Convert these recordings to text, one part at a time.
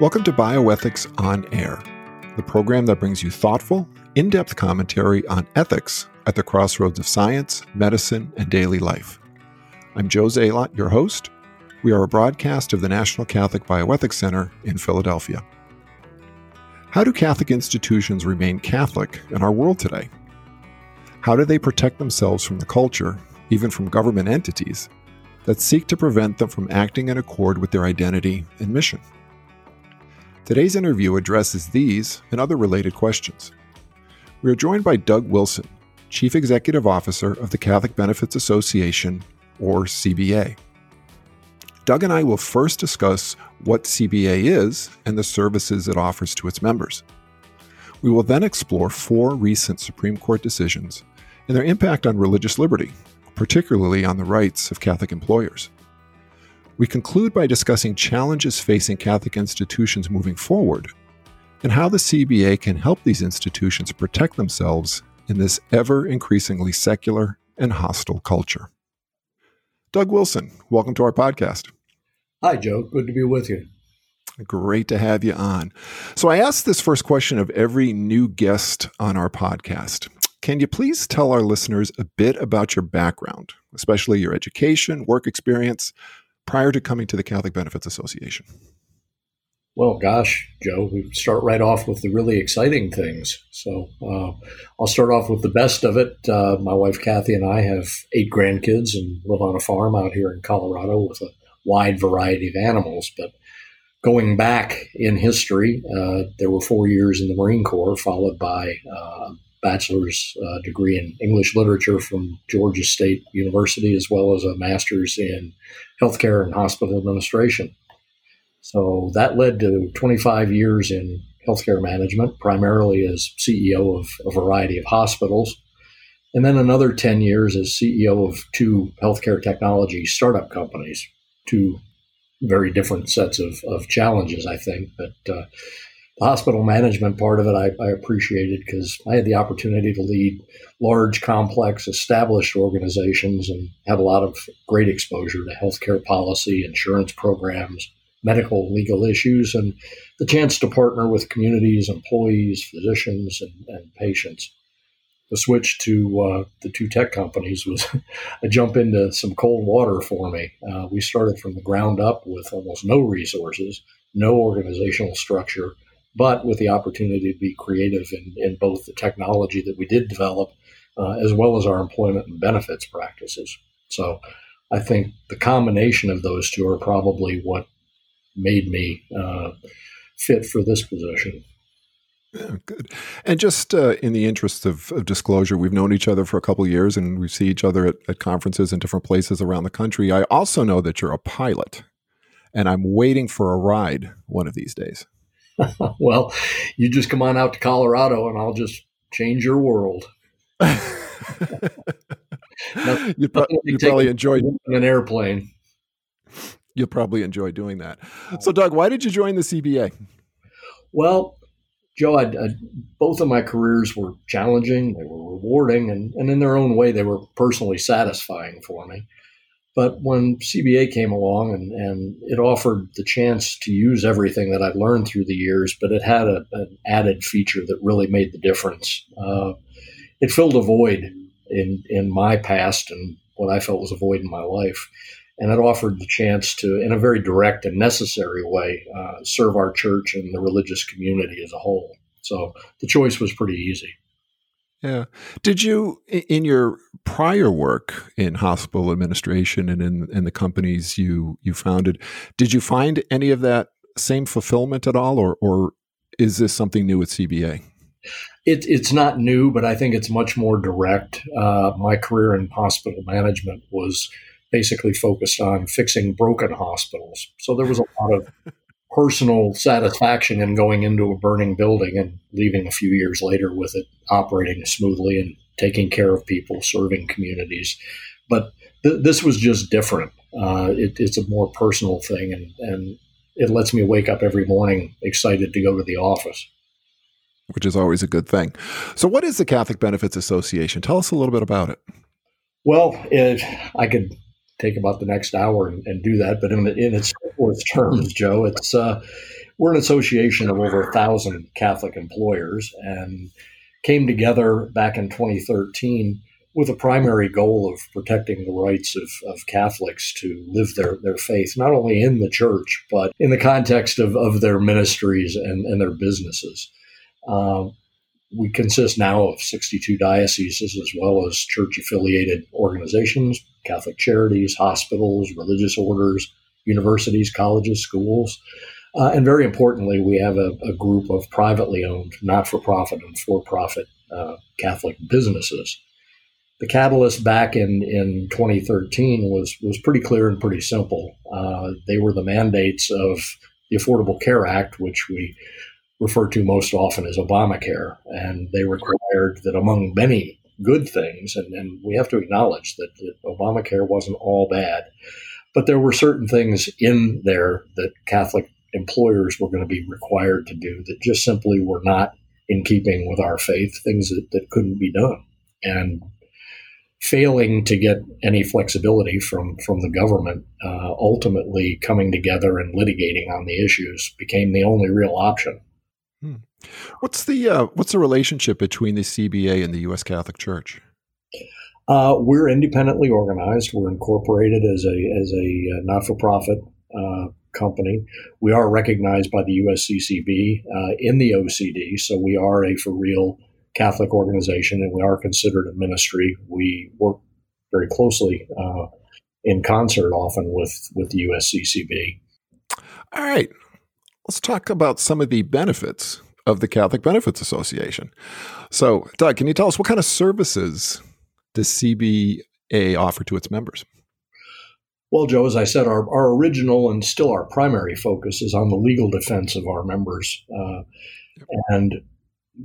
Welcome to Bioethics on Air, the program that brings you thoughtful, in depth commentary on ethics at the crossroads of science, medicine, and daily life. I'm Joe Zalot, your host. We are a broadcast of the National Catholic Bioethics Center in Philadelphia. How do Catholic institutions remain Catholic in our world today? How do they protect themselves from the culture, even from government entities, that seek to prevent them from acting in accord with their identity and mission? Today's interview addresses these and other related questions. We are joined by Doug Wilson, Chief Executive Officer of the Catholic Benefits Association, or CBA. Doug and I will first discuss what CBA is and the services it offers to its members. We will then explore four recent Supreme Court decisions and their impact on religious liberty, particularly on the rights of Catholic employers. We conclude by discussing challenges facing Catholic institutions moving forward and how the CBA can help these institutions protect themselves in this ever increasingly secular and hostile culture. Doug Wilson, welcome to our podcast. Hi, Joe. Good to be with you. Great to have you on. So, I asked this first question of every new guest on our podcast. Can you please tell our listeners a bit about your background, especially your education, work experience, prior to coming to the Catholic Benefits Association? Well, gosh, Joe, we start right off with the really exciting things. So uh, I'll start off with the best of it. Uh, my wife, Kathy, and I have eight grandkids and live on a farm out here in Colorado with a wide variety of animals. But going back in history, uh, there were four years in the Marine Corps, followed by uh, bachelor's uh, degree in English literature from Georgia State University, as well as a master's in healthcare and hospital administration. So that led to 25 years in healthcare management, primarily as CEO of a variety of hospitals, and then another 10 years as CEO of two healthcare technology startup companies, two very different sets of, of challenges, I think. But uh, the hospital management part of it I, I appreciated because I had the opportunity to lead large, complex, established organizations and had a lot of great exposure to healthcare policy, insurance programs, medical legal issues, and the chance to partner with communities, employees, physicians, and, and patients. The switch to uh, the two tech companies was a jump into some cold water for me. Uh, we started from the ground up with almost no resources, no organizational structure but with the opportunity to be creative in, in both the technology that we did develop uh, as well as our employment and benefits practices. So I think the combination of those two are probably what made me uh, fit for this position. Yeah, good. And just uh, in the interest of, of, disclosure, we've known each other for a couple years and we see each other at, at conferences in different places around the country. I also know that you're a pilot, and I'm waiting for a ride one of these days. well, you just come on out to Colorado and I'll just change your world. you pro- you probably enjoy an airplane. You'll probably enjoy doing that. So, Doug, why did you join the CBA? Well, Joe, I, I, both of my careers were challenging, they were rewarding, and, and in their own way, they were personally satisfying for me. But when CBA came along and, and it offered the chance to use everything that I'd learned through the years, but it had a, an added feature that really made the difference. Uh, it filled a void in, in my past and what I felt was a void in my life. And it offered the chance to, in a very direct and necessary way, uh, serve our church and the religious community as a whole. So the choice was pretty easy. Yeah. Did you, in your prior work in hospital administration and in, in the companies you, you founded, did you find any of that same fulfillment at all, or, or is this something new at CBA? It, it's not new, but I think it's much more direct. Uh, my career in hospital management was basically focused on fixing broken hospitals. So there was a lot of personal satisfaction in going into a burning building and leaving a few years later with it operating smoothly and taking care of people, serving communities. But th- this was just different. Uh, it, it's a more personal thing, and, and it lets me wake up every morning excited to go to the office. Which is always a good thing. So, what is the Catholic Benefits Association? Tell us a little bit about it. Well, it, I could take about the next hour and, and do that. But in, in its simplest terms, Joe, it's uh, we're an association of over a thousand Catholic employers and came together back in 2013 with a primary goal of protecting the rights of, of Catholics to live their, their faith, not only in the church, but in the context of, of their ministries and, and their businesses. Uh, we consist now of 62 dioceses as well as church affiliated organizations, Catholic charities, hospitals, religious orders, universities, colleges, schools. Uh, and very importantly, we have a, a group of privately owned, not for profit and for profit uh, Catholic businesses. The catalyst back in, in 2013 was, was pretty clear and pretty simple. Uh, they were the mandates of the Affordable Care Act, which we refer to most often as Obamacare. And they required that, among many good things, and, and we have to acknowledge that, that Obamacare wasn't all bad, but there were certain things in there that Catholic employers were going to be required to do that just simply were not in keeping with our faith, things that, that couldn't be done. And failing to get any flexibility from, from the government, uh, ultimately coming together and litigating on the issues became the only real option. Hmm. What's the uh, what's the relationship between the CBA and the U.S. Catholic Church? Uh, we're independently organized. We're incorporated as a as a uh, not for profit uh, company. We are recognized by the USCCB uh, in the OCD, so we are a for real Catholic organization, and we are considered a ministry. We work very closely uh, in concert, often with with the USCCB. All right, let's talk about some of the benefits of the Catholic Benefits Association. So, Doug, can you tell us what kind of services does CBA offer to its members? Well, Joe, as I said, our, our original and still our primary focus is on the legal defense of our members. Uh, and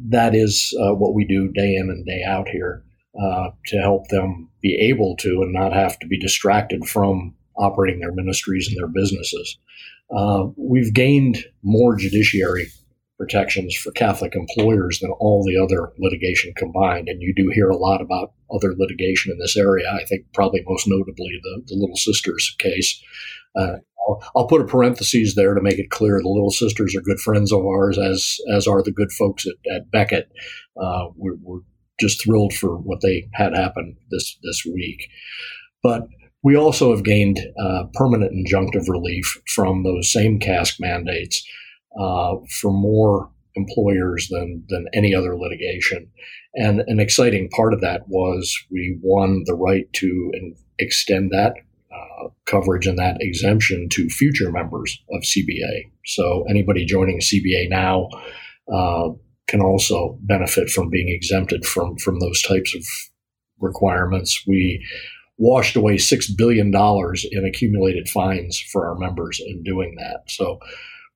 that is uh, what we do day in and day out here uh, to help them be able to and not have to be distracted from operating their ministries and their businesses. Uh, we've gained more judiciary protections for Catholic employers than all the other litigation combined. And you do hear a lot about other litigation in this area. I think probably most notably the, the Little Sisters case. Uh, I'll, I'll, put a parenthesis there to make it clear the Little Sisters are good friends of ours, as as are the good folks at, at Becket. Uh, we're, we're just thrilled for what they had happen this this week. But we also have gained uh, permanent injunctive relief from those same CASK mandates uh, for more employers than than any other litigation. And an exciting part of that was we won the right to extend that uh, coverage and that exemption to future members of CBA. So anybody joining CBA now uh, can also benefit from being exempted from from those types of requirements. We washed away six billion dollars in accumulated fines for our members in doing that. So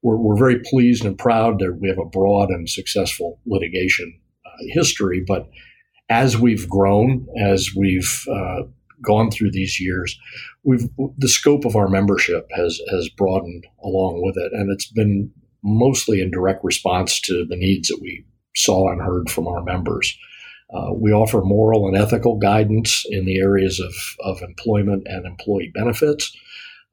we're, we're very pleased and proud that we have a broad and successful litigation uh, history. But as we've grown, as we've uh, gone through these years, we've the scope of our membership has has broadened along with it, and it's been mostly in direct response to the needs that we saw and heard from our members. Uh, we offer moral and ethical guidance in the areas of, of employment and employee benefits.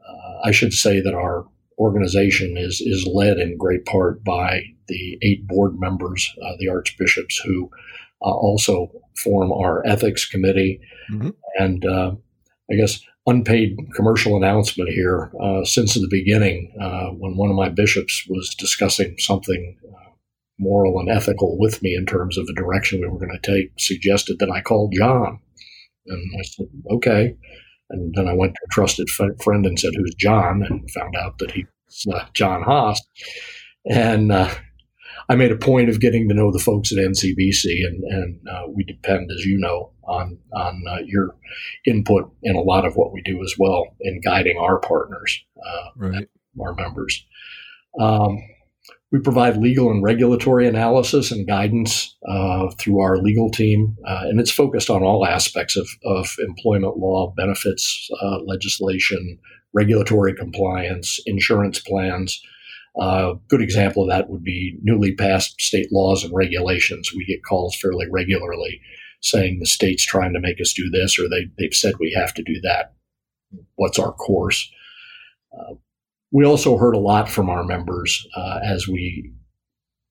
Uh, I should say that our organization is is led in great part by the eight board members, uh, the archbishops, who uh, also form our ethics committee. Mm-hmm. And uh, I guess unpaid commercial announcement here uh, since the beginning, uh, when one of my bishops was discussing something uh, moral and ethical with me in terms of the direction we were going to take, suggested that I call John. And I said, okay. And then I went to a trusted friend and said, "Who's John?" and found out that he's uh, John Haas. And uh, I made a point of getting to know the folks at NCBC, and, and uh, we depend, as you know, on on uh, your input in a lot of what we do as well in guiding our partners, uh, right. our members. Um, we provide legal and regulatory analysis and guidance uh, through our legal team, uh, and it's focused on all aspects of, of employment law, benefits uh, legislation, regulatory compliance, insurance plans. A uh, good example of that would be newly passed state laws and regulations. We get calls fairly regularly saying the state's trying to make us do this, or they, they've said we have to do that. What's our course? Uh, we also heard a lot from our members uh, as we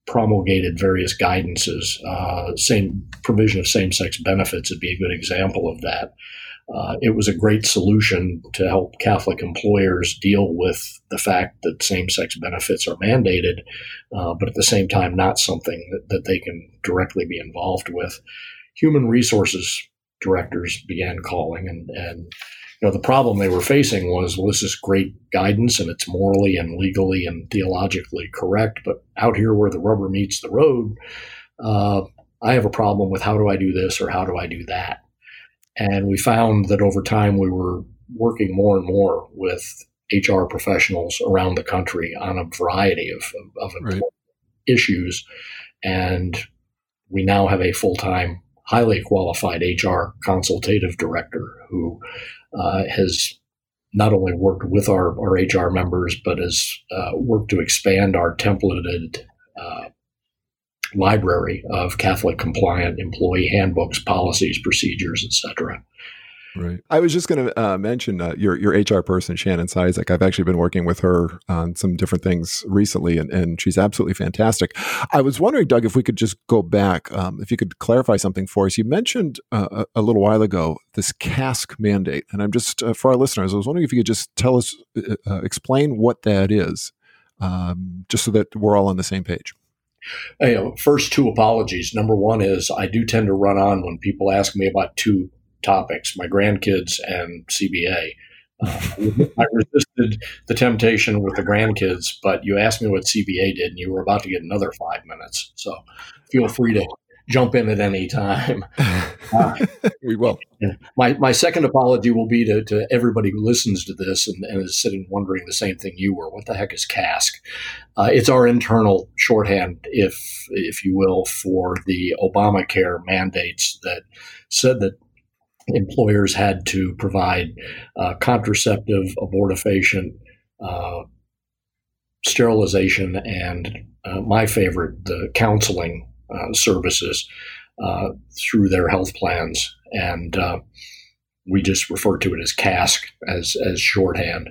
promulgated various guidances. Uh, same provision of same-sex benefits would be a good example of that. Uh, it was a great solution to help Catholic employers deal with the fact that same-sex benefits are mandated, uh, but at the same time not something that, that they can directly be involved with. Human resources directors began calling, and, and you know the problem they were facing was well, this is great guidance and it's morally and legally and theologically correct, but out here where the rubber meets the road, uh, I have a problem with how do I do this or how do I do that and we found that over time we were working more and more with HR professionals around the country on a variety of, of, right. issues. And we now have a full time, highly qualified HR consultative director who uh, has not only worked with our, our HR members, but has uh, worked to expand our templated uh, library of Catholic compliant employee handbooks, policies, procedures, etc. Right. I was just going to uh, mention uh, your your HR person, Shannon Sizek. I've actually been working with her on some different things recently, and, and she's absolutely fantastic. I was wondering, Doug, if we could just go back, um, if you could clarify something for us. You mentioned uh, a, a, little while ago this CASK mandate, and I'm just uh, for our listeners, I was wondering if you could just tell us, uh, uh, explain what that is, um, just so that we're all on the same page. You know, first two apologies. Number one is I do tend to run on when people ask me about two topics: my grandkids and CBA. Uh, I resisted the temptation with the grandkids, but you asked me what CBA did, and you were about to get another five minutes. So feel free to jump in at any time. Uh, we will. My, my second apology will be to, to everybody who listens to this and, and, is sitting wondering the same thing you were. What the heck is CASK? Uh, it's our internal shorthand, if if you will, for the Obamacare mandates that said that employers had to provide uh, contraceptive, abortifacient, uh, sterilization, and uh, my favorite, the counseling uh, services uh, through their health plans, and uh, we just refer to it as CASK as as shorthand.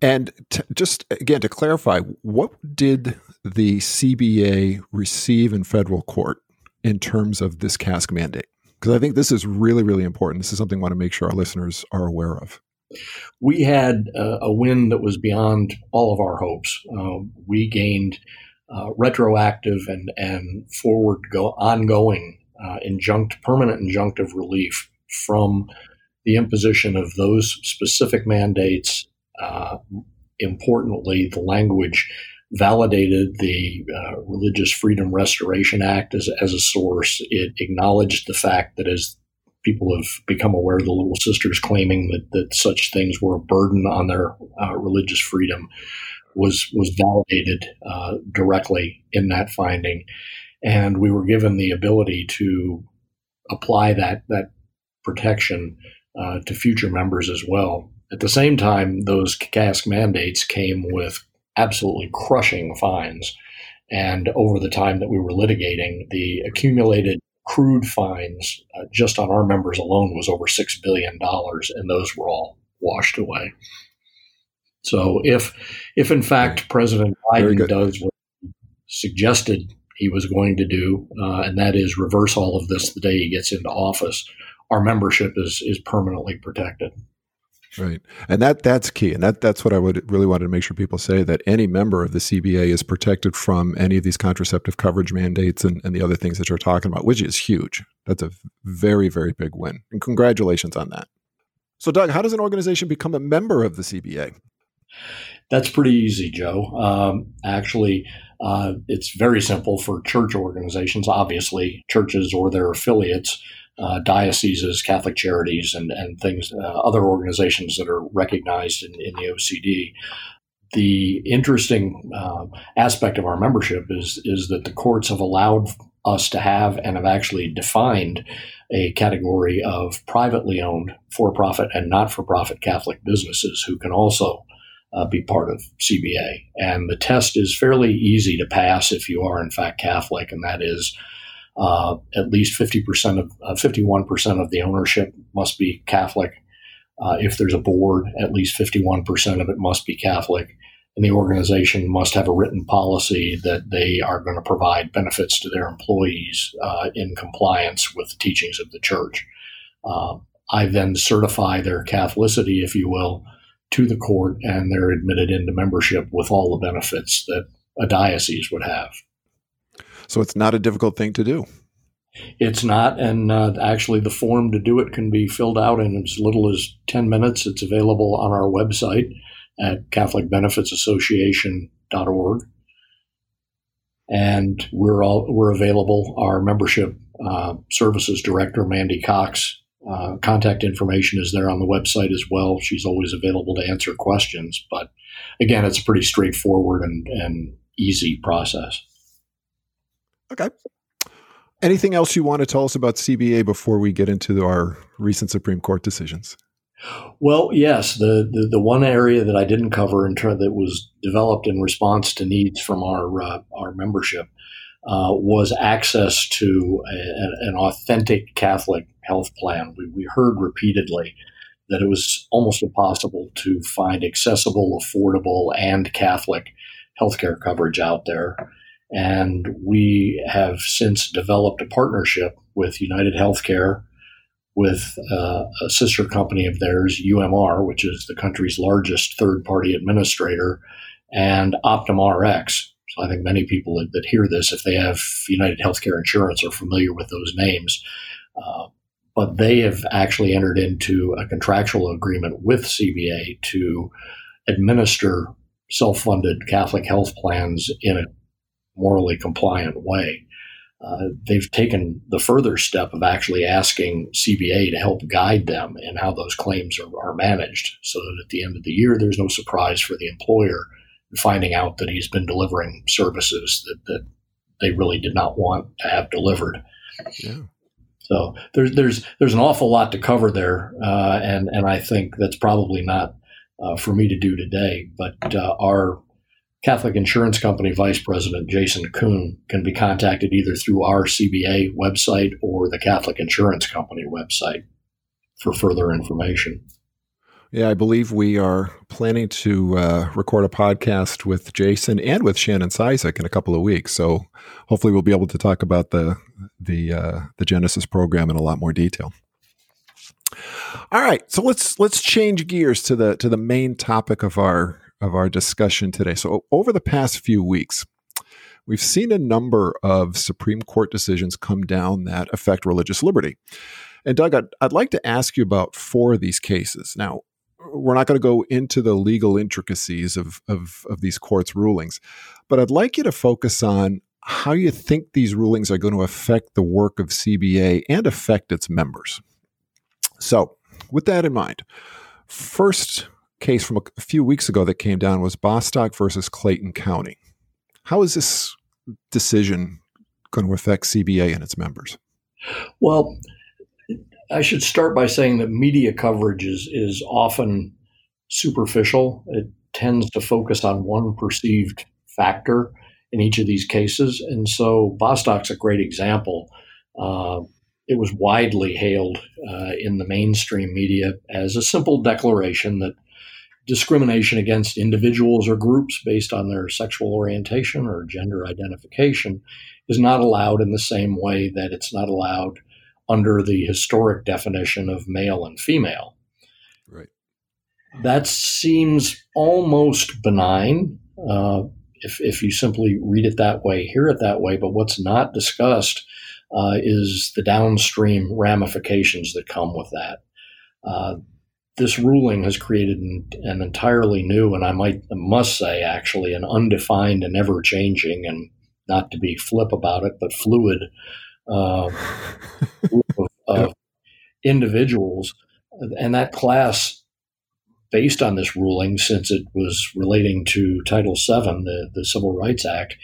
And t- just again to clarify, what did the CBA receive in federal court in terms of this CASK mandate? Because I think this is really, really important. This is something I want to make sure our listeners are aware of. We had uh, a win that was beyond all of our hopes. Uh, we gained uh, retroactive and, and forward go ongoing uh, injunct permanent injunctive relief from the imposition of those specific mandates. Uh, importantly, the language validated the uh, Religious Freedom Restoration Act as, as a source. It acknowledged the fact that as people have become aware of the Little Sisters claiming that, that such things were a burden on their uh, religious freedom, was was validated uh, directly in that finding, and we were given the ability to apply that that protection uh, to future members as well. At the same time, those CASK mandates came with absolutely crushing fines, and over the time that we were litigating, the accumulated crude fines uh, just on our members alone was over six billion dollars, and those were all washed away. So if if in fact President Biden does what he suggested he was going to do, uh, and that is reverse all of this the day he gets into office, our membership is is permanently protected. Right, and that that's key, and that that's what I would really want to make sure people say that any member of the CBA is protected from any of these contraceptive coverage mandates and, and the other things that you're talking about, which is huge. That's a very very big win, and congratulations on that. So, Doug, how does an organization become a member of the CBA? That's pretty easy, Joe. Um, actually, uh, it's very simple for church organizations, obviously, churches or their affiliates, uh, dioceses, Catholic charities, and, and things, uh, other organizations that are recognized in, in the OCD. The interesting uh, aspect of our membership is, is that the courts have allowed us to have and have actually defined a category of privately owned for profit and not for profit Catholic businesses who can also uh, be part of CBA. And the test is fairly easy to pass if you are, in fact, Catholic, and that is uh, at least 50% of uh, 51% of the ownership must be Catholic. Uh, if there's a board, at least 51% of it must be Catholic. And the organization must have a written policy that they are going to provide benefits to their employees uh, in compliance with the teachings of the church. Uh, I then certify their Catholicity, if you will, to the court, and they're admitted into membership with all the benefits that a diocese would have. So it's not a difficult thing to do. It's not, and uh, actually, the form to do it can be filled out in as little as 10 minutes. It's available on our website at CatholicBenefitsAssociation.org. And we're all we're available. Our membership uh, services director, Mandy Cox, uh, contact information is there on the website as well. She's always available to answer questions. But again, it's a pretty straightforward and, and easy process. Okay. Anything else you want to tell us about CBA before we get into our recent Supreme Court decisions? Well, yes. The, the, the one area that I didn't cover in term that was developed in response to needs from our uh, our membership uh, was access to a, an authentic Catholic health plan. We, we heard repeatedly that it was almost impossible to find accessible, affordable, and Catholic healthcare coverage out there. And we have since developed a partnership with United Healthcare, with uh, a sister company of theirs, UMR, which is the country's largest third party administrator, and OptumRx. So I think many people that, that, hear this, if they have United Healthcare insurance, are familiar with those names. Uh, but they have actually entered into a contractual agreement with CBA to administer self funded Catholic health plans in a morally compliant way. Uh, they've taken the further step of actually asking CBA to help guide them in how those claims are, are managed so that at the end of the year, there's no surprise for the employer finding out that he's been delivering services that, that they really did not want to have delivered. Yeah. So there's there's there's an awful lot to cover there, uh, and and I think that's probably not uh, for me to do today. But uh, our Catholic Insurance Company Vice President Jason Kuhn can be contacted either through our CBA website or the Catholic Insurance Company website for further information. Yeah, I believe we are planning to uh, record a podcast with Jason and with Shannon Cizik in a couple of weeks. So hopefully, we'll be able to talk about the the uh, the Genesis program in a lot more detail. All right, so let's let's change gears to the to the main topic of our of our discussion today. So, over the past few weeks, we've seen a number of Supreme Court decisions come down that affect religious liberty. And, Doug, I'd, I'd like to ask you about four of these cases. Now, we're not going to go into the legal intricacies of, of, of these courts' rulings, but I'd like you to focus on how you think these rulings are going to affect the work of CBA and affect its members. So, with that in mind, first case from a few weeks ago that came down was Bostock versus Clayton County. How is this decision going to affect CBA and its members? Well, I should start by saying that media coverage is, is often superficial. It tends to focus on one perceived factor in each of these cases. And so Bostock's a great example. Uh, it was widely hailed uh, in the mainstream media as a simple declaration that discrimination against individuals or groups based on their sexual orientation or gender identification is not allowed in the same way that it's not allowed under the historic definition of male and female. Right. That seems almost benign uh, if, if you simply read it that way, hear it that way. But what's not discussed uh, is the downstream ramifications that come with that. Uh, this ruling has created an, an, entirely new, and I might must say actually an undefined and ever changing, and not to be flip about it, but fluid uh, group of, of individuals, and that class, based on this ruling, since it was relating to Title VII, the, the Civil Rights Act.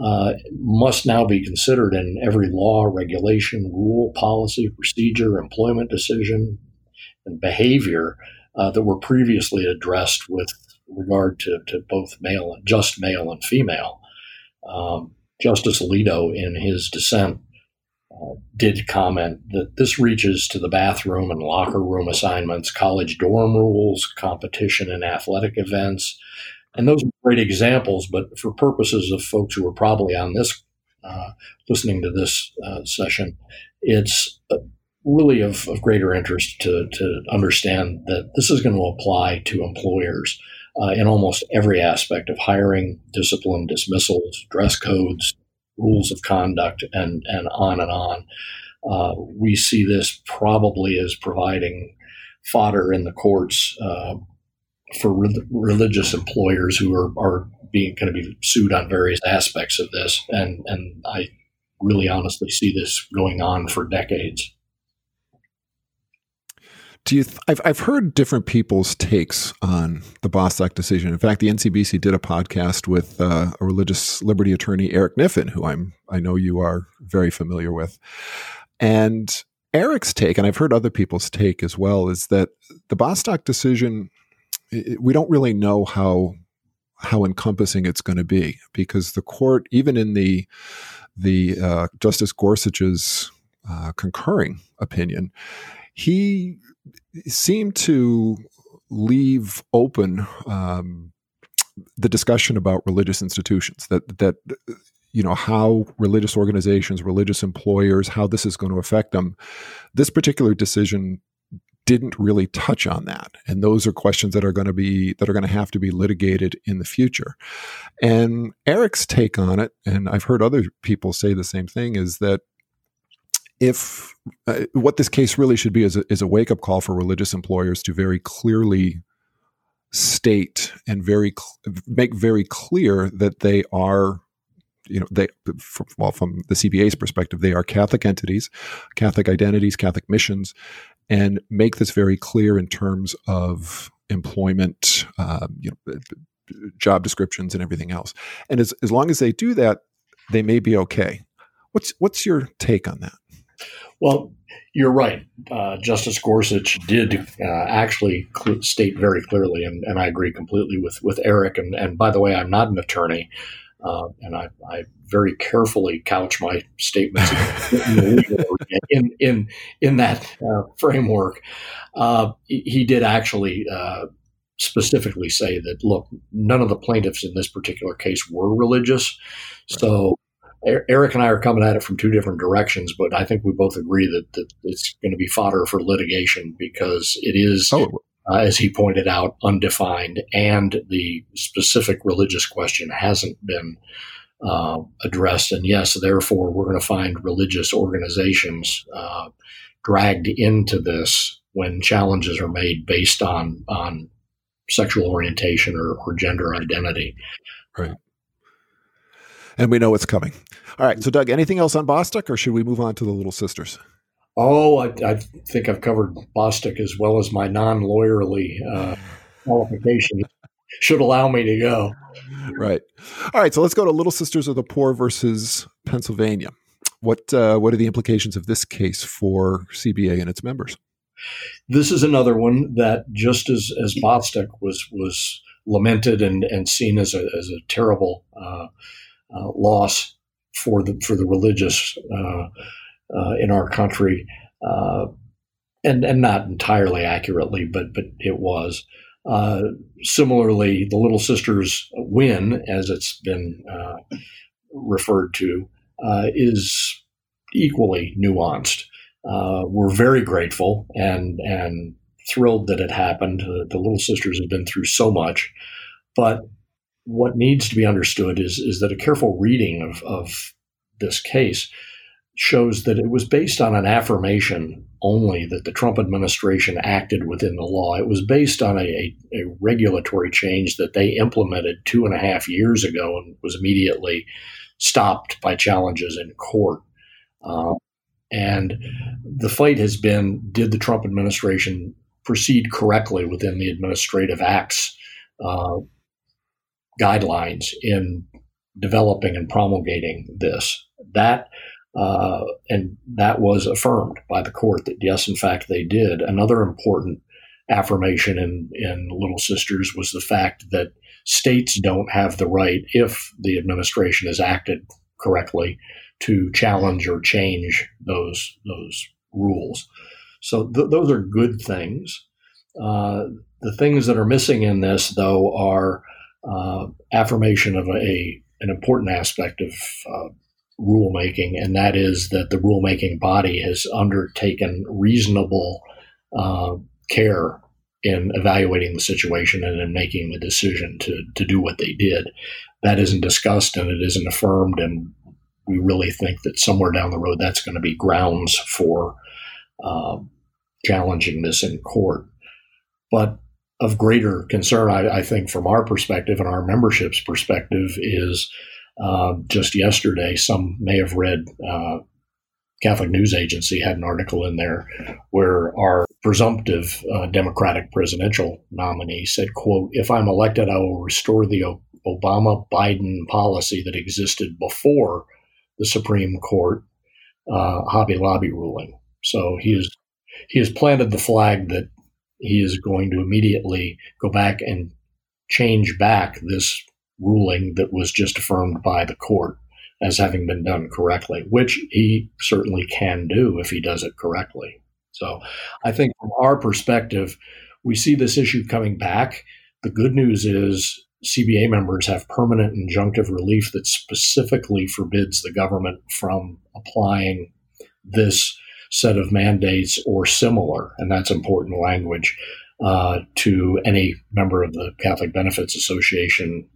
Uh, must now be considered in every law, regulation, rule, policy, procedure, employment decision, and behavior uh, that were previously addressed with regard to, to both male and just male and female. Um, Justice Alito, in his dissent, uh, did comment that this reaches to the bathroom and locker room assignments, college dorm rules, competition and athletic events. And those are great examples, but for purposes of folks who are probably on this, uh, listening to this uh, session, it's uh, really of, of, greater interest to, to understand that this is going to apply to employers uh, in almost every aspect of hiring, discipline, dismissals, dress codes, rules of conduct, and, and on and on. Uh, we see this probably as providing fodder in the courts uh, for re- religious employers who are, are being going to be sued on various aspects of this. And, and I really honestly see this going on for decades. Do you? Th- I've I've heard different people's takes on the Bostock decision. In fact, the NCBC did a podcast with uh, a religious liberty attorney, Eric Kniffin, who I'm I know you are very familiar with, and Eric's take, and I've heard other people's take as well, is that the Bostock decision, it, we don't really know how how encompassing it's going to be because the court, even in the the uh, Justice Gorsuch's uh, concurring opinion, he seemed to leave open um, the discussion about religious institutions that that you know how religious organizations religious employers how this is going to affect them. This particular decision didn't really touch on that and those are questions that are going to be that are going to have to be litigated in the future. And eric's take on it and i've heard other people say the same thing is that if uh, what this case really should be is a, is a wake up call for religious employers to very clearly state and very cl- make very clear that they are you know they from, well from the CBA's perspective they are Catholic entities, Catholic identities, Catholic missions, and make this very clear in terms of employment, um, you know, job descriptions and everything else. And as as long as they do that, they may be okay. What's what's your take on that? Well, you're right. Uh, Justice Gorsuch did uh, actually cl- state very clearly, and, and, I agree completely with, with Eric. And, and by the way, I'm not an attorney, uh, and I, I, very carefully couch my statements in, in, in that uh, framework. Uh, he did actually uh, specifically say that, look, none of the plaintiffs in this particular case were religious. So Eric and I are coming at it from two different directions, but I think we both agree that, that it's going to be fodder for litigation because it is, oh. uh, as he pointed out, undefined, and the specific religious question hasn't been uh, addressed. And yes, therefore, we're going to find religious organizations uh, dragged into this when challenges are made based on on sexual orientation or, or gender identity. Right and we know it's coming. All right. So, Doug, anything else on Bostock, or should we move on to the Little Sisters? Oh, I, I think I've covered Bostock as well as my non-lawyerly uh, qualifications should allow me to go. Right. All right. So let's go to Little Sisters of the Poor versus Pennsylvania. What uh, what are the implications of this case for CBA and its members? This is another one that, just as as Bostock was was lamented and, and seen as a as a terrible uh, uh, loss for the for the religious uh, uh, in our country, and and not entirely accurately, but but it was. similarly, the Little Sisters win, as it's been referred to, is equally nuanced. Uh, we're very grateful and and thrilled that it happened. Uh, the Little Sisters have been through so much, but what needs to be understood is, is that a careful reading of, of this case shows that it was based on an affirmation only that the Trump administration acted within the law. It was based on a, a, a, regulatory change that they implemented two and a half years ago and was immediately stopped by challenges in court. Uh, and the fight has been did the Trump administration proceed correctly within the administrative acts uh, guidelines in developing and promulgating this. That uh, and that was affirmed by the court that yes, in fact, they did. Another important affirmation in, in Little Sisters was the fact that states don't have the right, if the administration has acted correctly, to challenge or change those those rules. So th- those are good things. Uh, the things that are missing in this, though, are uh, affirmation of a an important aspect of uh, rulemaking, and that is that the rulemaking body has undertaken reasonable uh, care in evaluating the situation and in making the decision to to do what they did. That isn't discussed and it isn't affirmed, and we really think that somewhere down the road that's going to be grounds for uh, challenging this in court. But of greater concern, I, I, think, from our perspective and our membership's perspective, is uh, just yesterday, some may have read uh, Catholic News Agency had an article in there where our presumptive uh, Democratic presidential nominee said, quote, if I'm elected, I will restore the o- Obama-Biden policy that existed before the Supreme Court uh, Hobby Lobby ruling. So he has, he has planted the flag that he is going to immediately go back and change back this ruling that was just affirmed by the court as having been done correctly, which he certainly can do if he does it correctly. So I think from our perspective, we see this issue coming back. The good news is CBA members have permanent injunctive relief that specifically forbids the government from applying this set of mandates or similar, and that's important language, uh, to any member of the Catholic Benefits Association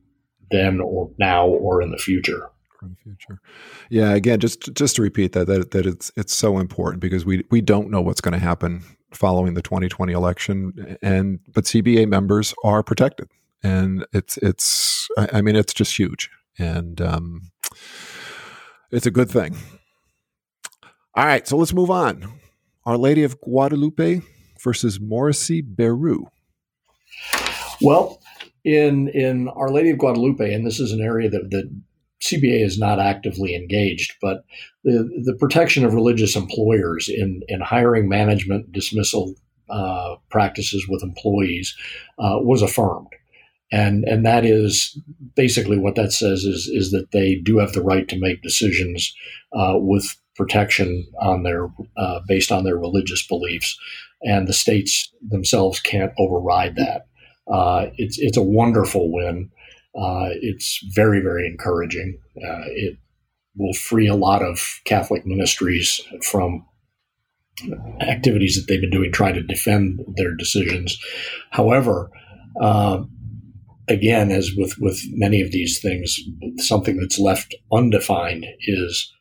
then or now or in the future in the future. Yeah, again, just just to repeat that that that it's it's so important because we we don't know what's going to happen following the 2020 election, and but CBA members are protected, and it's it's I, mean it's just huge, and um, it's a good thing. All right, so let's move on. Our Lady of Guadalupe versus Morrissey-Berru. Well, in in Our Lady of Guadalupe, and this is an area that that CBA is not actively engaged, but the, the protection of religious employers in, in hiring management dismissal uh, practices with employees uh, was affirmed. And, and that is basically what that says is, is that they do have the right to make decisions uh, with protection on their uh, based on their religious beliefs, and the states themselves can't override that. Uh, it's it's a wonderful win. Uh, it's very, very encouraging. Uh, it will free a lot of Catholic ministries from activities that they've been doing trying to defend their decisions. However, uh, again, as with, with many of these things, something that's left undefined is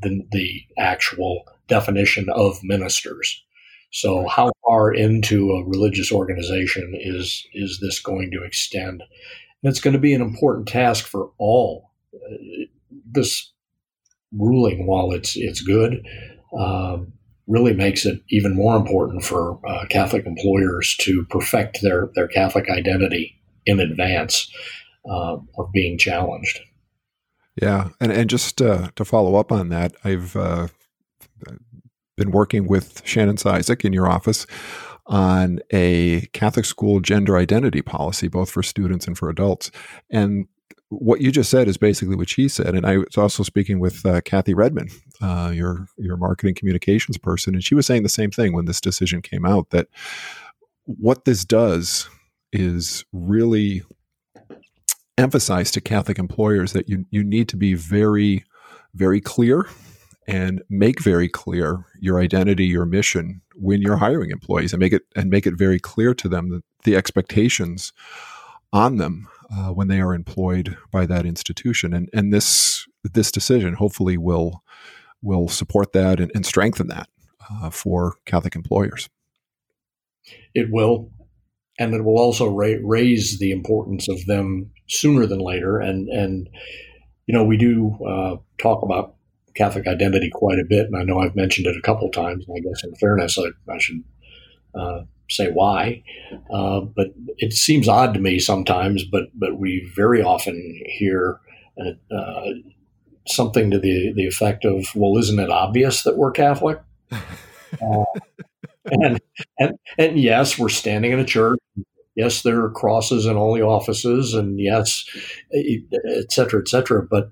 the, the actual definition of ministers. So, how far into a religious organization is is this going to extend? And it's going to be an important task for all. Uh, this ruling, while it's it's good, um, really makes it even more important for uh, Catholic employers to perfect their their Catholic identity in advance uh, of being challenged. Yeah, and and just uh, to follow up on that, I've uh, been working with Shannon Cizik in your office on a Catholic school gender identity policy, both for students and for adults. And what you just said is basically what she said. And I was also speaking with uh, Kathy Redman, uh, your your marketing communications person, and she was saying the same thing when this decision came out. That what this does is really emphasize to Catholic employers that you you need to be very very clear and make very clear your identity, your mission when you're hiring employees, and make it and make it very clear to them that the expectations on them uh, when they are employed by that institution. And and this this decision hopefully will will support that and, and strengthen that uh, for Catholic employers. It will, and it will also ra- raise the importance of them sooner than later. And and you know we do uh, talk about Catholic identity quite a bit, and I know I've mentioned it a couple times. And I guess in fairness, I, I should uh, say why. Uh, but it seems odd to me sometimes, but but we very often hear uh, something to the the effect of, "Well, isn't it obvious that we're Catholic?" And, and and yes, we're standing in a church. Yes, there are crosses in all the offices, and yes, et cetera, et cetera. But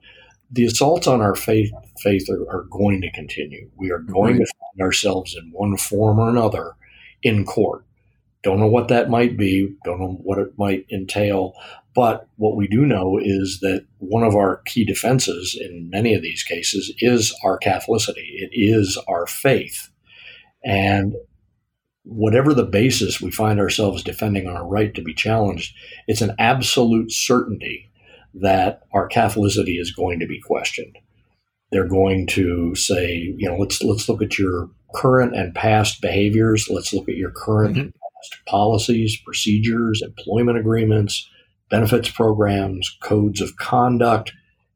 the assaults on our faith faith are, are going to continue. We are going right. to find ourselves in one form or another in court. Don't know what that might be. Don't know what it might entail. But what we do know is that one of our key defenses in many of these cases is our Catholicity. It is our faith. And whatever the basis we find ourselves defending our right to be challenged, it's an absolute certainty that our Catholicity is going to be questioned. They're going to say, you know, let's let's look at your current and past behaviors. Let's look at your current mm-hmm. past policies, procedures, employment agreements, benefits programs, codes of conduct,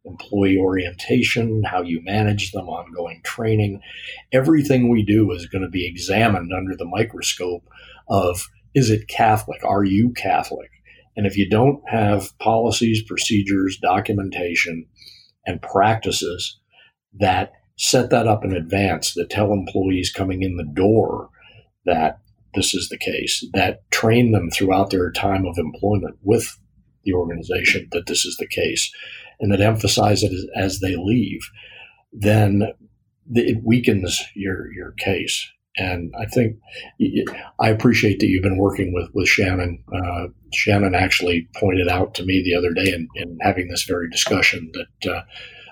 employee orientation, how you manage them, ongoing training. Everything we do is going to be examined under the microscope of is it Catholic? Are you Catholic? And if you don't have policies, procedures, documentation, and practices that set that up in advance, that tell employees coming in the door that this is the case, that train them throughout their time of employment with the organization that this is the case, and that emphasize it as, as they leave, then it weakens your your case. And I think I appreciate that you've been working with with Shannon. Uh, Shannon actually pointed out to me the other day in, in having this very discussion that. Uh,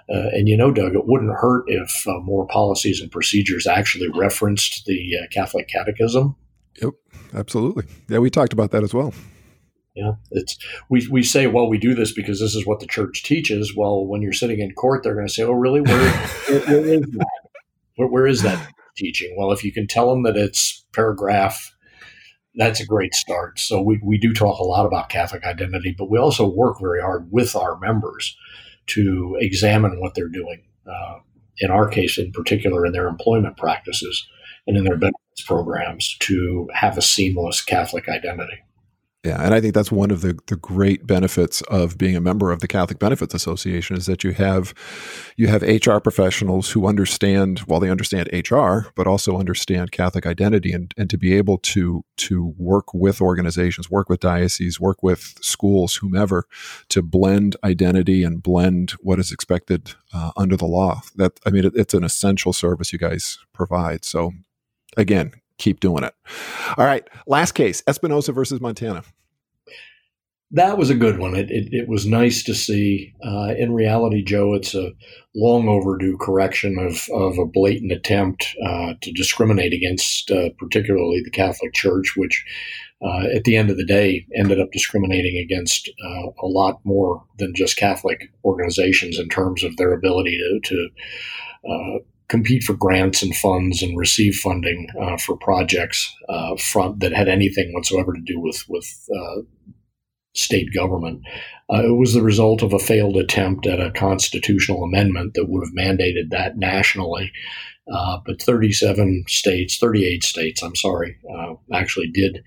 uh, and you know, Doug, it wouldn't hurt if uh, more policies and procedures actually referenced the uh, Catholic Catechism. Yep, absolutely. Yeah, we talked about that as well. Yeah, it's we, we say, well, we do this because this is what the church teaches. Well, when you're sitting in court, they're going to say, oh, really? Where, where, where is that? Where, where is that teaching? Well, if you can tell them that it's paragraph, that's a great start. So we, we do talk a lot about Catholic identity, but we also work very hard with our members to examine what they're doing. Uh, in our case, in particular, in their employment practices and in their benefits programs to have a seamless Catholic identity. Yeah, and I think that's one of the, the great benefits of being a member of the Catholic Benefits Association is that you have you have HR professionals who understand well they understand HR, but also understand Catholic identity and, and to be able to to work with organizations, work with dioceses, work with schools, whomever, to blend identity and blend what is expected uh, under the law. That I mean, it, it's an essential service you guys provide. So again, keep doing it. All right, last case: Espinoza versus Montana. That was a good one. It, it, it was nice to see. Uh, in reality, Joe, it's a long overdue correction of, of a blatant attempt uh, to discriminate against, uh, particularly the Catholic Church, which uh, at the end of the day ended up discriminating against uh, a lot more than just Catholic organizations in terms of their ability to, to uh, compete for grants and funds and receive funding uh, for projects uh, from that had anything whatsoever to do with with uh, state government. Uh, it was the result of a failed attempt at a constitutional amendment that would have mandated that nationally. Uh, but 37 states, 38 states, I'm sorry, uh, actually did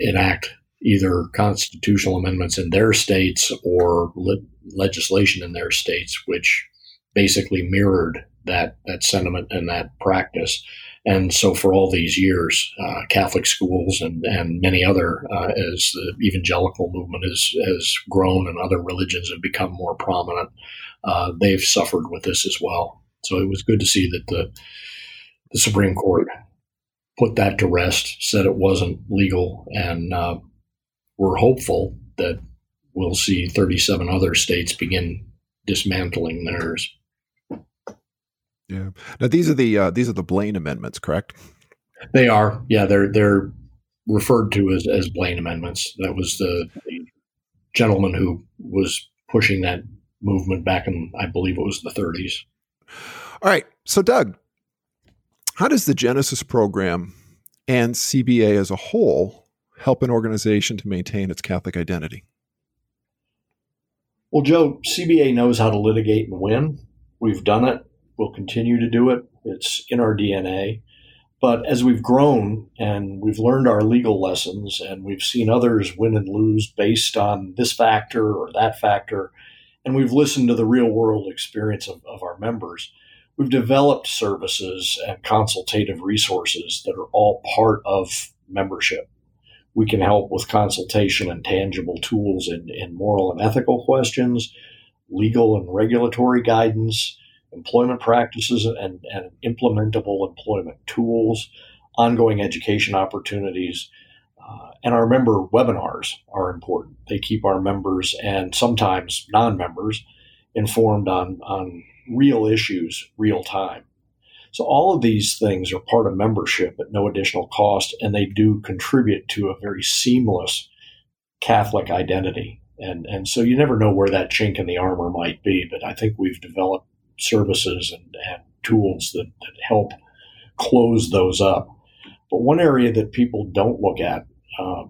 enact either constitutional amendments in their states or le- legislation in their states, which basically mirrored that that sentiment and that practice. And so, for all these years, uh, Catholic schools and, and many other, uh, as the evangelical movement has, has grown and other religions have become more prominent, uh, they've suffered with this as well. So, it was good to see that the, the Supreme Court put that to rest, said it wasn't legal, and uh, we're hopeful that we'll see 37 other states begin dismantling theirs. Yeah. Now these are the uh, these are the Blaine amendments, correct? They are. Yeah, they're they're referred to as, as Blaine amendments. That was the, the gentleman who was pushing that movement back in, I believe it was the 30s. All right. So, Doug, how does the Genesis program and CBA as a whole help an organization to maintain its Catholic identity? Well, Joe, CBA knows how to litigate and win. We've done it. We'll continue to do it. It's in our DNA. But as we've grown and we've learned our legal lessons and we've seen others win and lose based on this factor or that factor, and we've listened to the real world experience of, of our members, we've developed services and consultative resources that are all part of membership. We can help with consultation and tangible tools in, in moral and ethical questions legal and regulatory guidance, employment practices and, and implementable employment tools, ongoing education opportunities, uh, and our member webinars are important. They keep our members and sometimes non members informed on, on real issues, real time. So, all of these things are part of membership at no additional cost, and they do contribute to a very seamless Catholic identity. And, and so you never know where that chink in the armor might be, but I think we've developed services and, and tools that, that help close those up. But one area that people don't look at uh,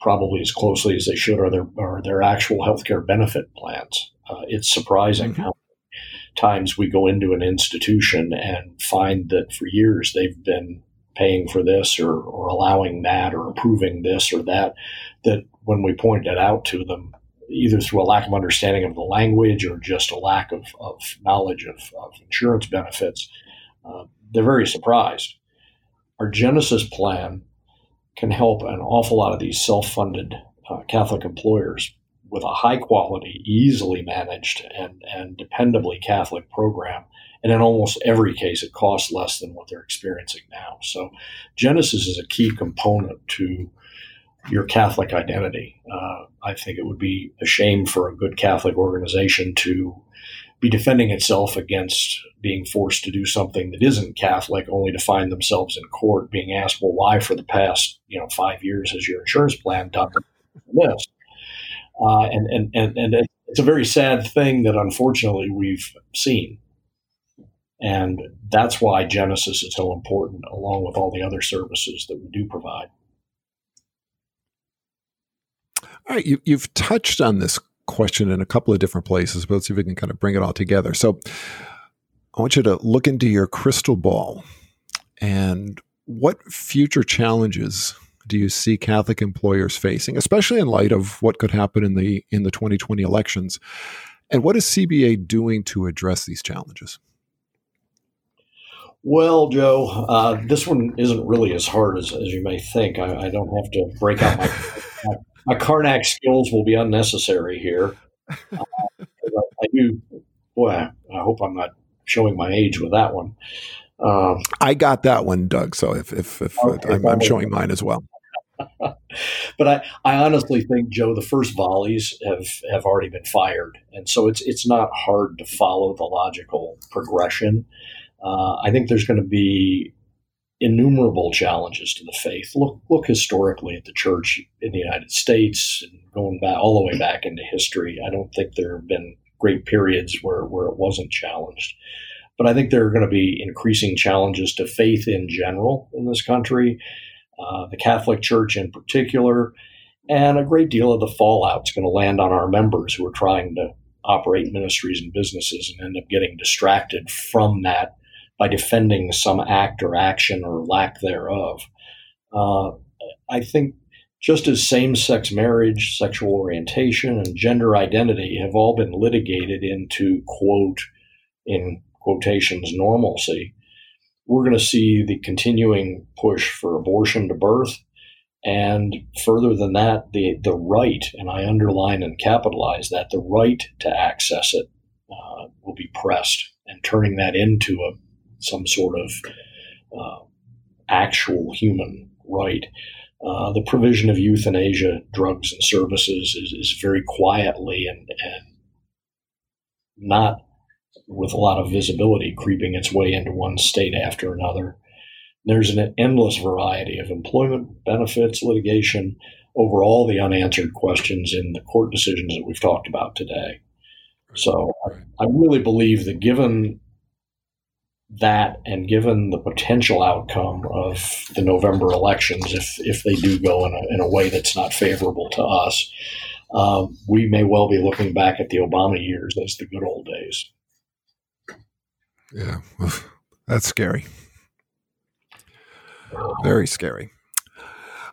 probably as closely as they should are their, are their actual healthcare benefit plans. Uh, it's surprising mm-hmm. how times we go into an institution and find that for years they've been paying for this or, or allowing that or approving this or that, that when we point it out to them, either through a lack of understanding of the language or just a lack of, of knowledge of, of insurance benefits, uh, they're very surprised. Our Genesis plan can help an awful lot of these self funded uh, Catholic employers with a high quality, easily managed, and, and dependably Catholic program. And in almost every case, it costs less than what they're experiencing now. So, Genesis is a key component to your Catholic identity. Uh, I think it would be a shame for a good Catholic organization to be defending itself against being forced to do something that isn't Catholic, only to find themselves in court being asked, "Well, why for the past you know five years has your insurance plan done this?" Uh, and, and and and it's a very sad thing that unfortunately we've seen, and that's why Genesis is so important, along with all the other services that we do provide. All right, you, you've touched on this question in a couple of different places, but let's see if we can kind of bring it all together. So, I want you to look into your crystal ball and what future challenges do you see Catholic employers facing, especially in light of what could happen in the in the 2020 elections? And what is CBA doing to address these challenges? Well, Joe, uh, this one isn't really as hard as, as you may think. I, I don't have to break out my, my my Carnac skills will be unnecessary here. Uh, I, do, boy, I, I, hope I'm not showing my age with that one. Um, I got that one, Doug. So if, if, if okay, I'm, I'm, showing mine as well. but I, I honestly think Joe, the first volleys have, have already been fired, and so it's it's not hard to follow the logical progression. Uh, I think there's going to be innumerable challenges to the faith. Look, look historically at the church in the United States and going back all the way back into history. I don't think there have been great periods where, where it wasn't challenged. But I think there are going to be increasing challenges to faith in general in this country, uh, the Catholic Church in particular, and a great deal of the fallout is going to land on our members who are trying to operate ministries and businesses and end up getting distracted from that by defending some act or action or lack thereof. Uh, I think just as same sex marriage, sexual orientation, and gender identity have all been litigated into, quote, in quotations, normalcy, we're going to see the continuing push for abortion to birth. And further than that, the, the right, and I underline and capitalize that, the right to access it uh, will be pressed and turning that into a some sort of uh, actual human right. Uh, the provision of euthanasia drugs and services is, is very quietly and, and not with a lot of visibility creeping its way into one state after another. There's an endless variety of employment benefits, litigation over all the unanswered questions in the court decisions that we've talked about today. So I, I really believe that given that and given the potential outcome of the November elections, if, if they do go in a, in a way that's not favorable to us, um, we may well be looking back at the Obama years as the good old days. Yeah, that's scary. Very scary.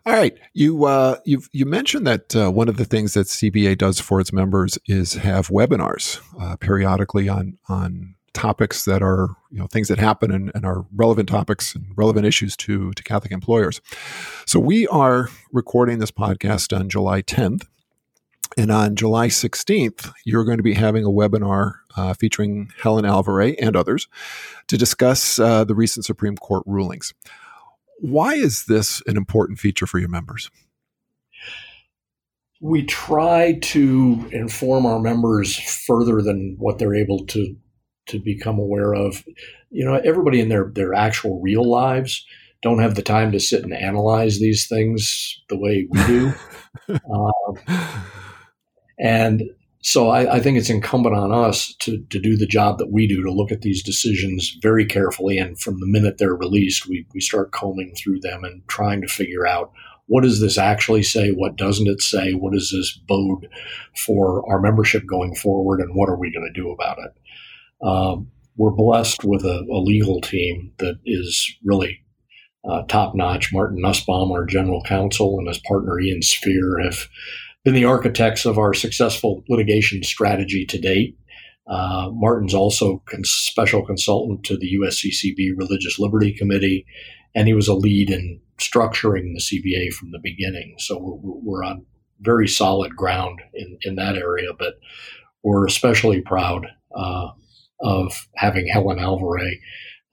All right, you uh, you you mentioned that uh, one of the things that CBA does for its members is have webinars uh, periodically on on topics that are you know things that happen and, and, are relevant topics and relevant issues to to Catholic employers. So we are recording this podcast on July 10th, And on July 16th, you're going to be having a webinar uh, featuring Helen Alvaré and others to discuss uh, the recent Supreme Court rulings. Why is this an important feature for your members? We try to inform our members further than what they're able to to become aware of. You know, everybody in their their actual real lives don't have the time to sit and analyze these things the way we do. um, and so I, I, think it's incumbent on us to, to do the job that we do to look at these decisions very carefully. And from the minute they're released, we, we start combing through them and trying to figure out what does this actually say? What doesn't it say? What does this bode for our membership going forward? And what are we going to do about it? Um, we're blessed with a, a, legal team that is really uh, top notch. Martin Nussbaum, our general counsel, and his partner Ian Speir have been the architects of our successful litigation strategy to date. Uh, Martin's also cons- special consultant to the USCCB Religious Liberty Committee, and he was a lead in structuring the CBA from the beginning. So we're, we're on very solid ground in, in that area, but we're especially proud uh, of having Helen Alvaré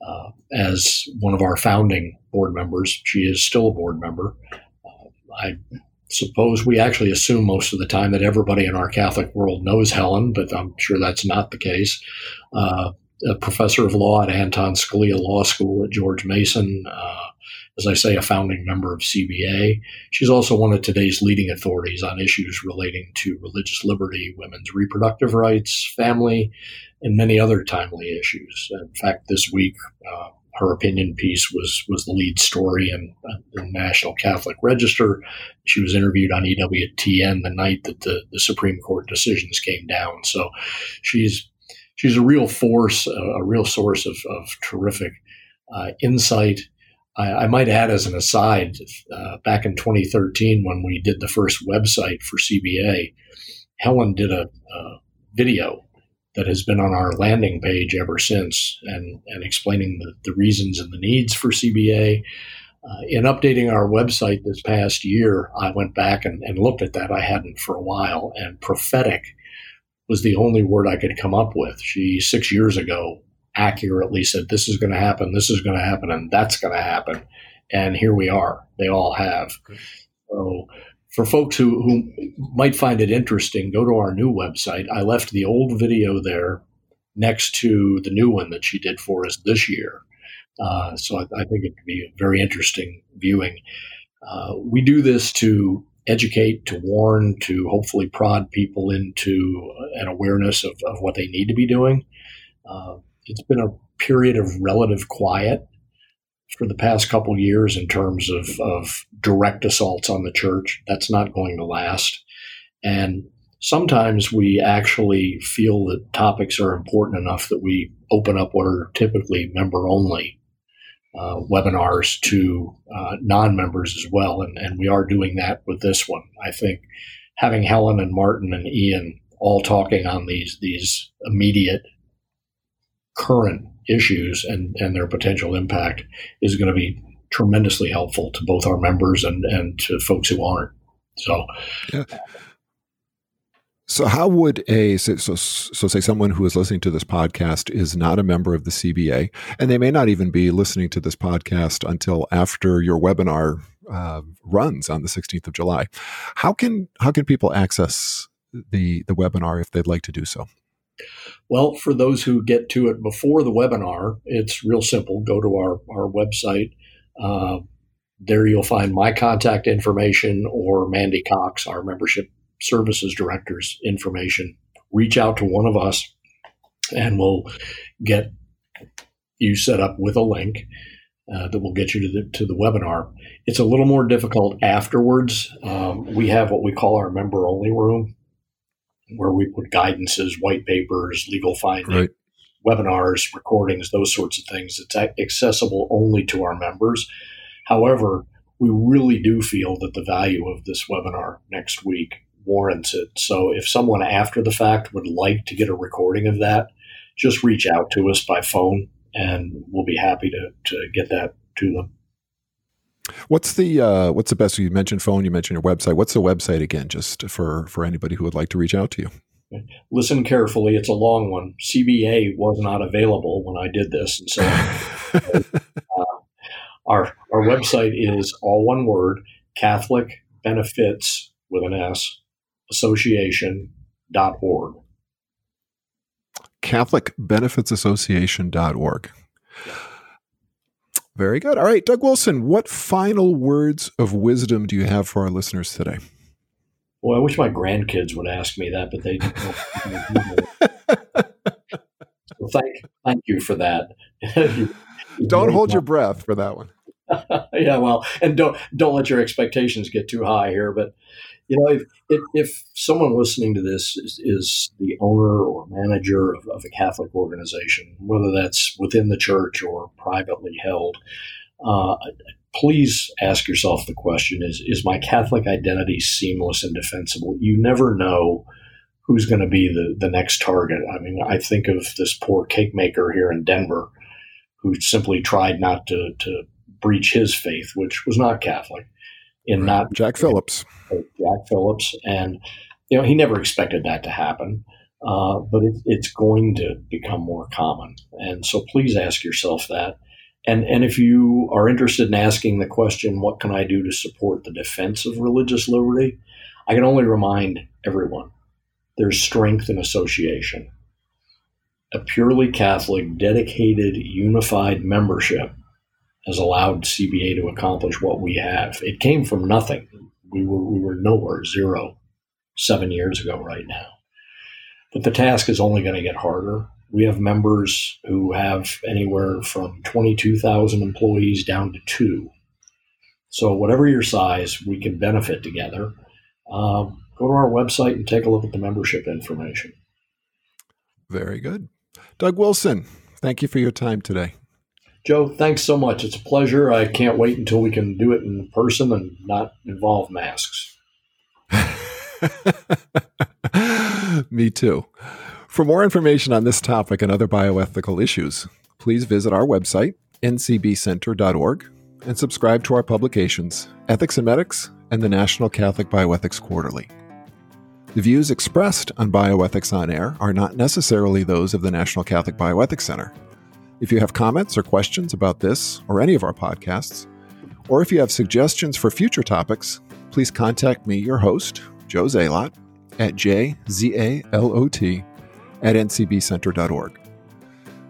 uh, as one of our founding board members. She is still a board member. Uh, I suppose we actually assume most of the time that everybody in our Catholic world knows Helen, but I'm sure that's not the case. Uh, a professor of law at Anton Scalia Law School at George Mason. Uh, as I say, a founding member of CBA. She's also one of today's leading authorities on issues relating to religious liberty, women's reproductive rights, family, and many other timely issues. In fact, this week, uh, her opinion piece was was the lead story in the National Catholic Register. She was interviewed on EWTN the night that the, the Supreme Court decisions came down. So she's she's a real force, a, a real source of, of terrific uh, insight. I, I, might add, as an aside, uh, back in 2013 when we did the first website for CBA, Helen did a, a video that has been on our landing page ever since and, and explaining the, the reasons and the needs for CBA. Uh, in updating our website this past year, I went back and, and looked at that. I hadn't for a while, and prophetic was the only word I could come up with. She, six years ago, accurately said, This is going to happen, this is going to happen, and that's going to happen. And here we are. They all have. So for folks who, who might find it interesting, go to our new website. I left the old video there next to the new one that she did for us this year. Uh, so I, I, think it could be a very interesting viewing. Uh, we do this to educate, to warn, to hopefully prod people into an awareness of, of what they need to be doing. Uh, it's been a period of relative quiet for the past couple years in terms of, of direct assaults on the church. That's not going to last. And sometimes we actually feel that topics are important enough that we open up what are typically member only uh, webinars to uh, non members as well. And, and we are doing that with this one. I think having Helen and Martin and Ian all talking on these, these immediate current issues and, and their potential impact is going to be tremendously helpful to both our members and, and to folks who aren't. So, yeah. So, how would a so, so, so say someone who is listening to this podcast is not a member of the CBA, and they may not even be listening to this podcast until after your webinar uh, runs on the 16th of July? How can how can people access the the webinar if they'd like to do so? Well, for those who get to it before the webinar, it's real simple. Go to our, our website. Uh, there you'll find my contact information or Mandy Cox, our membership services director's information. Reach out to one of us and we'll get you set up with a link uh, that will get you to the, to the webinar. It's a little more difficult afterwards. Um, we have what we call our member only room where we put guidances, white papers, legal findings, right. webinars, recordings, those sorts of things. It's accessible only to our members. However, we really do feel that the value of this webinar next week warrants it. So if someone after the fact would like to get a recording of that, just reach out to us by phone and we'll be happy to, to get that to them. What's the uh, what's the best? You mentioned phone. You mentioned your website. What's the website again? Just for for anybody who would like to reach out to you. Listen carefully. It's a long one. CBA was not available when I did this, and so uh, our our website is all one word: Catholic Benefits with an S Association.org. CatholicBenefitsAssociation.org. Very good. All right, Doug Wilson, what final words of wisdom do you have for our listeners today? Well, I wish my grandkids would ask me that, but they don't. so thank, thank you for that. don't hold your breath for that one. yeah, well, and don't don't let your expectations get too high here. But you know, if if, if someone listening to this is, is, the owner or manager of, of, a Catholic organization, whether that's within the church or privately held, uh, please ask yourself the question is, is my Catholic identity seamless and defensible? You never know who's going to be the, the next target. I mean, I think of this poor cake maker here in Denver who simply tried not to, to breach his faith, which was not Catholic, in right. not Jack Phillips. Jack Phillips. And, you know, he never expected that to happen. Uh, but it, it's going to become more common. And so please ask yourself that. And, and if you are interested in asking the question, what can I do to support the defense of religious liberty? I can only remind everyone there's strength in association. A purely Catholic, dedicated, unified membership has allowed CBA to accomplish what we have. It came from nothing. We were, we were nowhere, zero, seven years ago right now. But the task is only going to get harder. We have members who have anywhere from 22,000 employees down to two. So, whatever your size, we can benefit together. Um, go to our website and take a look at the membership information. Very good. Doug Wilson, thank you for your time today. Joe, thanks so much. It's a pleasure. I can't wait until we can do it in person and not involve masks. Me too. For more information on this topic and other bioethical issues, please visit our website, ncbcenter.org, and subscribe to our publications, Ethics and Medics and the National Catholic Bioethics Quarterly. The views expressed on Bioethics on Air are not necessarily those of the National Catholic Bioethics Center. If you have comments or questions about this or any of our podcasts, or if you have suggestions for future topics, please contact me, your host, Joe Zalot, at jzalot at ncbcenter.org.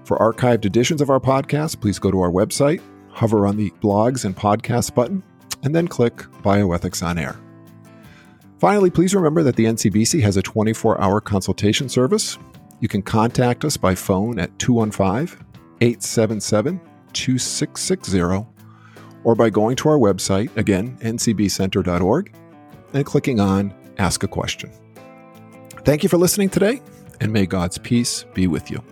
For archived editions of our podcast, please go to our website, hover on the blogs and podcasts button, and then click Bioethics on Air. Finally, please remember that the NCBC has a 24 hour consultation service. You can contact us by phone at 215 877 2660 or by going to our website, again, ncbcenter.org, and clicking on Ask a Question. Thank you for listening today, and may God's peace be with you.